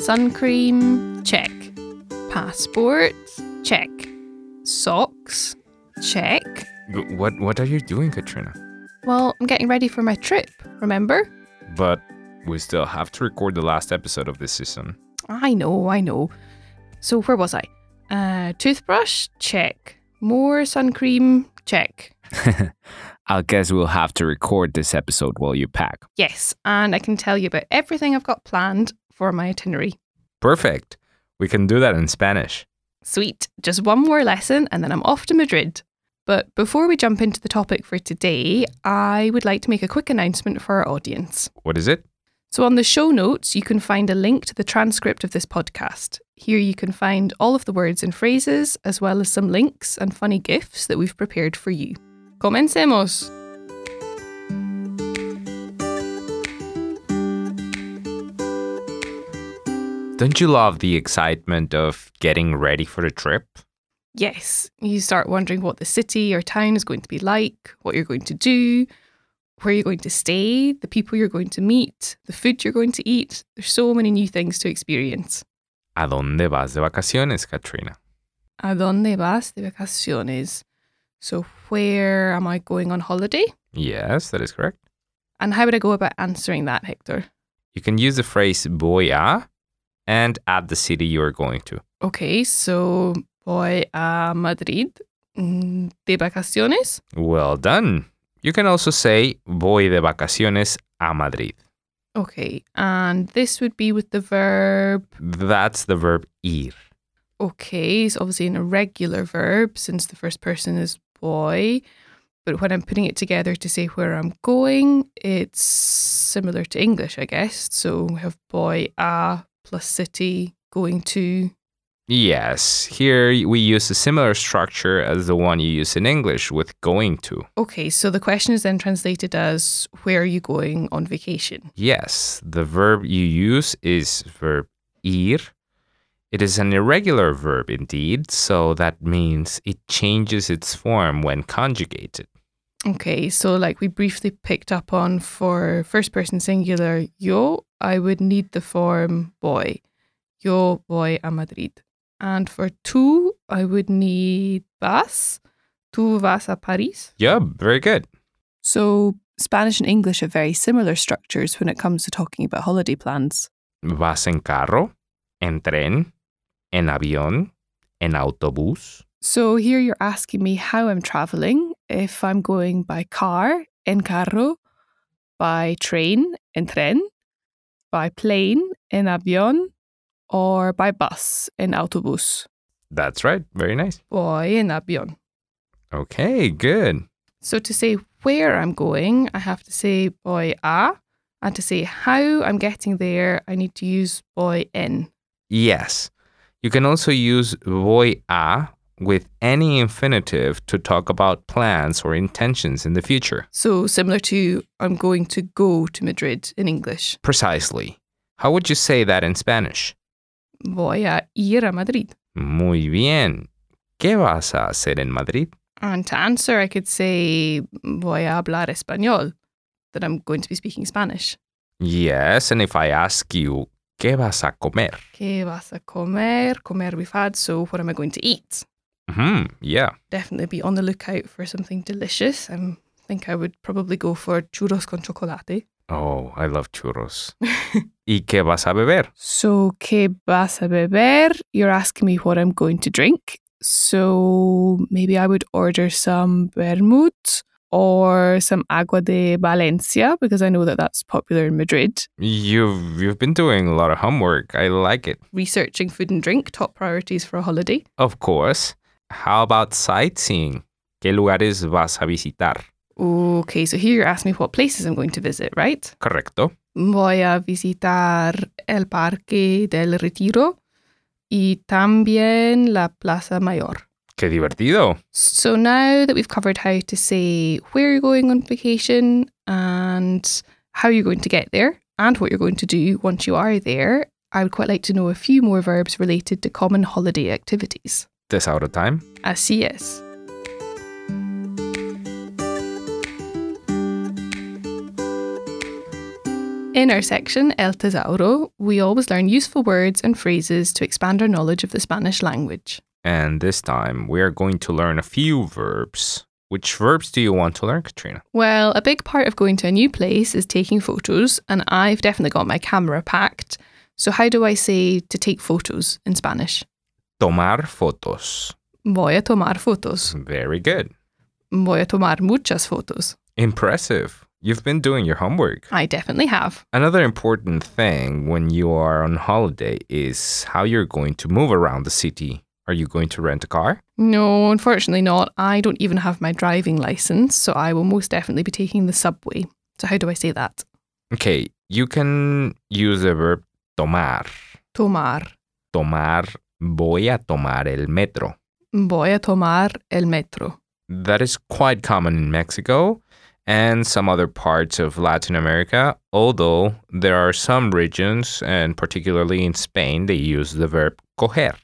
Sun cream, check. Passport, check. Socks, check. What what are you doing, Catriona? Well, I'm getting ready for my trip, remember? But we still have to record the last episode of this season. I know, I know. So where was I? Uh, toothbrush, check. More sun cream, check. I guess we'll have to record this episode while you pack. Yes, and I can tell you about everything I've got planned for my itinerary. Perfect. We can do that in Spanish. Sweet. Just one more lesson and then I'm off to Madrid. But before we jump into the topic for today, I would like to make a quick announcement for our audience. What is it? So, on the show notes, you can find a link to the transcript of this podcast. Here, you can find all of the words and phrases, as well as some links and funny GIFs that we've prepared for you. Comencemos! Don't you love the excitement of getting ready for the trip? Yes, you start wondering what the city or town is going to be like, what you're going to do, where you're going to stay, the people you're going to meet, the food you're going to eat. There's so many new things to experience. ¿A dónde vas de vacaciones, Catriona? ¿A dónde vas de vacaciones? So, where am I going on holiday? Yes, that is correct. And how would I go about answering that, Héctor? You can use the phrase voy a and add the city you are going to. Okay, so voy a Madrid mm, de vacaciones. Well done. You can also say voy de vacaciones a Madrid. Okay, and this would be with the verb. That's the verb ir. Okay, it's obviously an irregular verb since the first person is voy. But when I'm putting it together to say where I'm going, it's similar to English, I guess. So we have voy a plus city going to. Yes, here we use a similar structure as the one you use in English with going to. Okay, so the question is then translated as where are you going on vacation? Yes, the verb you use is verb ir. It is an irregular verb indeed, so that means it changes its form when conjugated. Okay, so like we briefly picked up on for first person singular yo, I would need the form voy. Yo voy a Madrid. And for tú, I would need vas. Tú vas a París. Yeah, very good. So Spanish and English have very similar structures when it comes to talking about holiday plans. Vas en carro, en tren, en avión, en autobús. So here you're asking me how I'm traveling, if I'm going by car, en carro, by train, en tren, by plane, en avión, or by bus, en autobús. That's right. Very nice. Voy en avión. Okay, good. So to say where I'm going, I have to say voy a, and to say how I'm getting there, I need to use voy en. Yes. You can also use voy a with any infinitive to talk about plans or intentions in the future. So similar to I'm going to go to Madrid in English. Precisely. How would you say that in Spanish? Voy a ir a Madrid. Muy bien. ¿Qué vas a hacer en Madrid? And to answer, I could say voy a hablar español, that I'm going to be speaking Spanish. Yes, and if I ask you, ¿qué vas a comer? ¿Qué vas a comer? Comer we've had, so what am I going to eat? Hmm, yeah. Definitely be on the lookout for something delicious. I think I would probably go for churros con chocolate. Oh, I love churros. ¿Y qué vas a beber? So, ¿qué vas a beber? You're asking me what I'm going to drink. So, maybe I would order some vermouth or some agua de Valencia because I know that that's popular in Madrid. You've you've been doing a lot of homework. I like it. Researching food and drink, top priorities for a holiday. Of course. How about sightseeing? ¿Qué lugares vas a visitar? Okay, so here you're asking me what places I'm going to visit, right? Correcto. Voy a visitar el Parque del Retiro y también la Plaza Mayor. Qué divertido. So now that we've covered how to say where you're going on vacation and how you're going to get there and what you're going to do once you are there, I would quite like to know a few more verbs related to common holiday activities. This out of time. Así es. In our section, El Tesauro, we always learn useful words and phrases to expand our knowledge of the Spanish language. And this time we are going to learn a few verbs. Which verbs do you want to learn, Catriona? Well, a big part of going to a new place is taking photos, and I've definitely got my camera packed. So, how do I say to take photos in Spanish? Tomar fotos. Voy a tomar fotos. Very good. Voy a tomar muchas fotos. Impressive. You've been doing your homework. I definitely have. Another important thing when you are on holiday is how you're going to move around the city. Are you going to rent a car? No, unfortunately not. I don't even have my driving license, so I will most definitely be taking the subway. So, how do I say that? Okay, you can use the verb tomar. Tomar. Tomar. Voy a tomar el metro. Voy a tomar el metro. That is quite common in Mexico and some other parts of Latin America, although there are some regions, and particularly in Spain, they use the verb coger.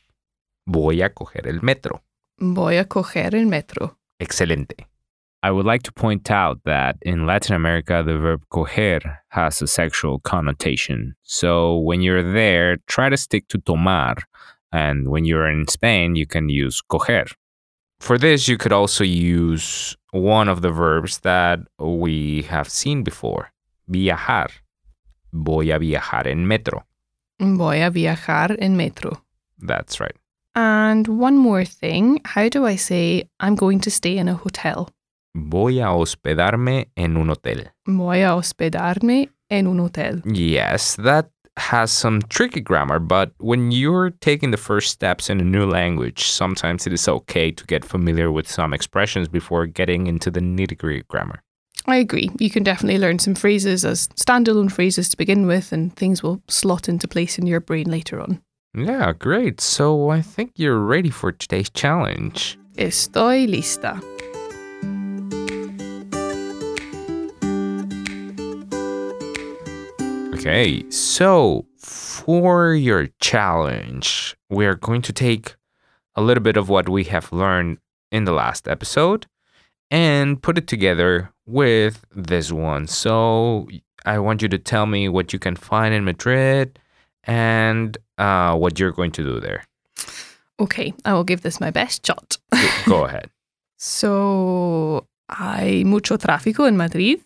Voy a coger el metro. Voy a coger el metro. Excelente. I would like to point out that in Latin America, the verb coger has a sexual connotation. So when you're there, try to stick to tomar. And when you're in Spain, you can use coger. For this, you could also use one of the verbs that we have seen before viajar. Voy a viajar en metro. Voy a viajar en metro. That's right. And one more thing how do I say I'm going to stay in a hotel? Voy a hospedarme en un hotel. Voy a hospedarme en un hotel. Yes, that has some tricky grammar, but when you're taking the first steps in a new language, sometimes it is okay to get familiar with some expressions before getting into the nitty gritty grammar. I agree. You can definitely learn some phrases as standalone phrases to begin with, and things will slot into place in your brain later on. Yeah, great. So I think you're ready for today's challenge. Estoy lista. Okay, so for your challenge, we are going to take a little bit of what we have learned in the last episode and put it together with this one. So I want you to tell me what you can find in Madrid and uh, what you're going to do there. Okay, I will give this my best shot. Go ahead. So, hay mucho tráfico en Madrid.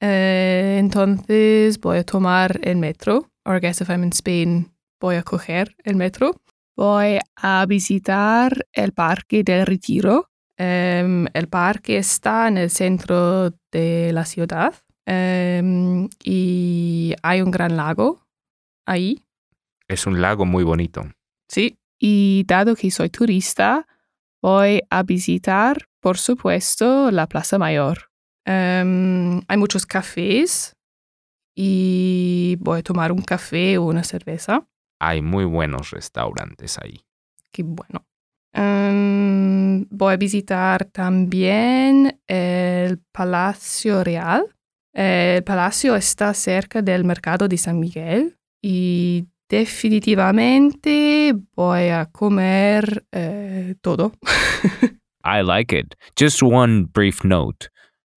Eh, entonces voy a tomar el metro. Or I guess if I'm in Spain, voy a coger el metro. Voy a visitar el Parque del Retiro. Em, el parque está en el centro de la ciudad. Em, y hay un gran lago ahí. Es un lago muy bonito. Sí. Y dado que soy turista, voy a visitar, por supuesto, la Plaza Mayor. Em, hay muchos cafés y voy a tomar un café o una cerveza. Hay muy buenos restaurantes ahí. Qué bueno. Em, voy a visitar también el Palacio Real. El palacio está cerca del mercado de San Miguel y definitivamente voy a comer eh, todo. I like it. Just one brief note.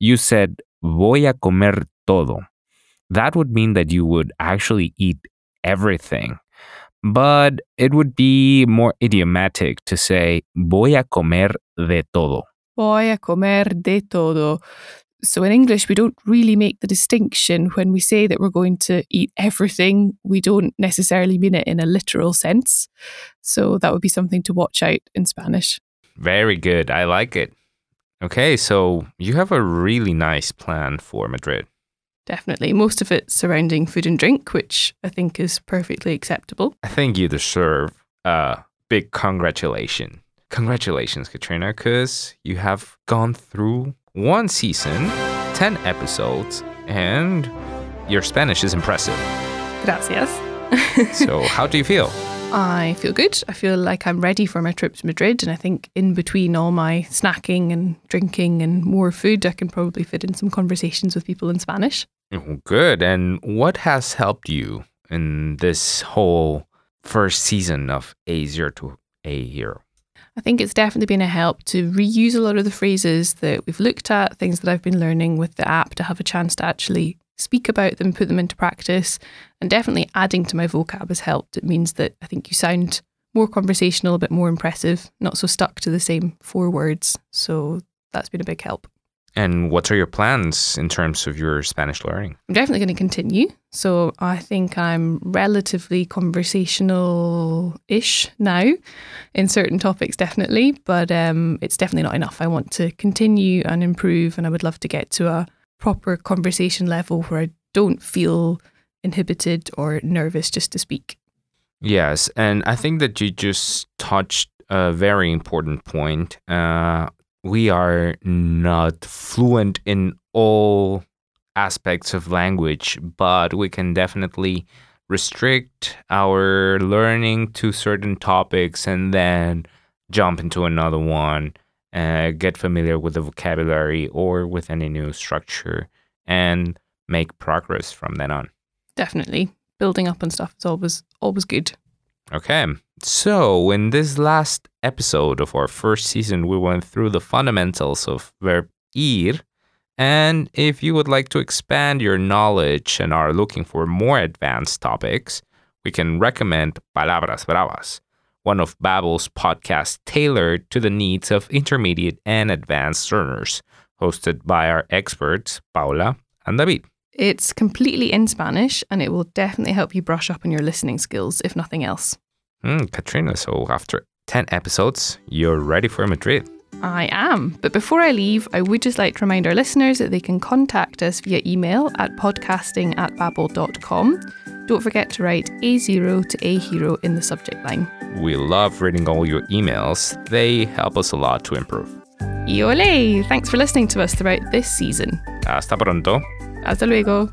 You said, voy a comer todo. That would mean that you would actually eat everything. But it would be more idiomatic to say, voy a comer de todo. Voy a comer de todo. So in English, we don't really make the distinction when we say that we're going to eat everything. We don't necessarily mean it in a literal sense. So that would be something to watch out in Spanish. Very good. I like it. Okay, so you have a really nice plan for Madrid. Definitely. Most of it surrounding food and drink, which I think is perfectly acceptable. I think you deserve a big congratulation. Congratulations, Catriona, because you have gone through one season, 10 episodes, and your Spanish is impressive. Gracias. so, how do you feel? I feel good. I feel like I'm ready for my trip to Madrid. And I think in between all my snacking and drinking and more food, I can probably fit in some conversations with people in Spanish. Oh, Good. And what has helped you in this whole first season of A Zero to A Hero? I think it's definitely been a help to reuse a lot of the phrases that we've looked at, things that I've been learning with the app to have a chance to actually speak about them, put them into practice, and definitely adding to my vocab has helped. It means that I think you sound more conversational, a bit more impressive, not so stuck to the same four words. So that's been a big help. And what are your plans in terms of your Spanish learning? I'm definitely going to continue. So I think I'm relatively conversational ish now in certain topics, definitely, but um, it's definitely not enough. I want to continue and improve, and I would love to get to a proper conversation level where I don't feel inhibited or nervous just to speak. Yes, and I think that you just touched a very important point. Uh, we are not fluent in all aspects of language, but we can definitely restrict our learning to certain topics and then jump into another one, uh, get familiar with the vocabulary or with any new structure, and make progress from then on. Definitely. Building up and stuff is always always good. Okay, so in this last episode of our first season, we went through the fundamentals of verb ir. And if you would like to expand your knowledge and are looking for more advanced topics, we can recommend Palabras Bravas, one of Babbel's podcasts tailored to the needs of intermediate and advanced learners, hosted by our experts, Paula and David. It's completely in Spanish and it will definitely help you brush up on your listening skills, if nothing else. Mm, Catriona, so after 10 episodes, you're ready for Madrid. I am. But before I leave, I would just like to remind our listeners that they can contact us via email at podcasting at babbel.com. Don't forget to write A0 to A hero in the subject line. We love reading all your emails, they help us a lot to improve. Y ole! Thanks for listening to us throughout this season. Hasta pronto. Hasta luego.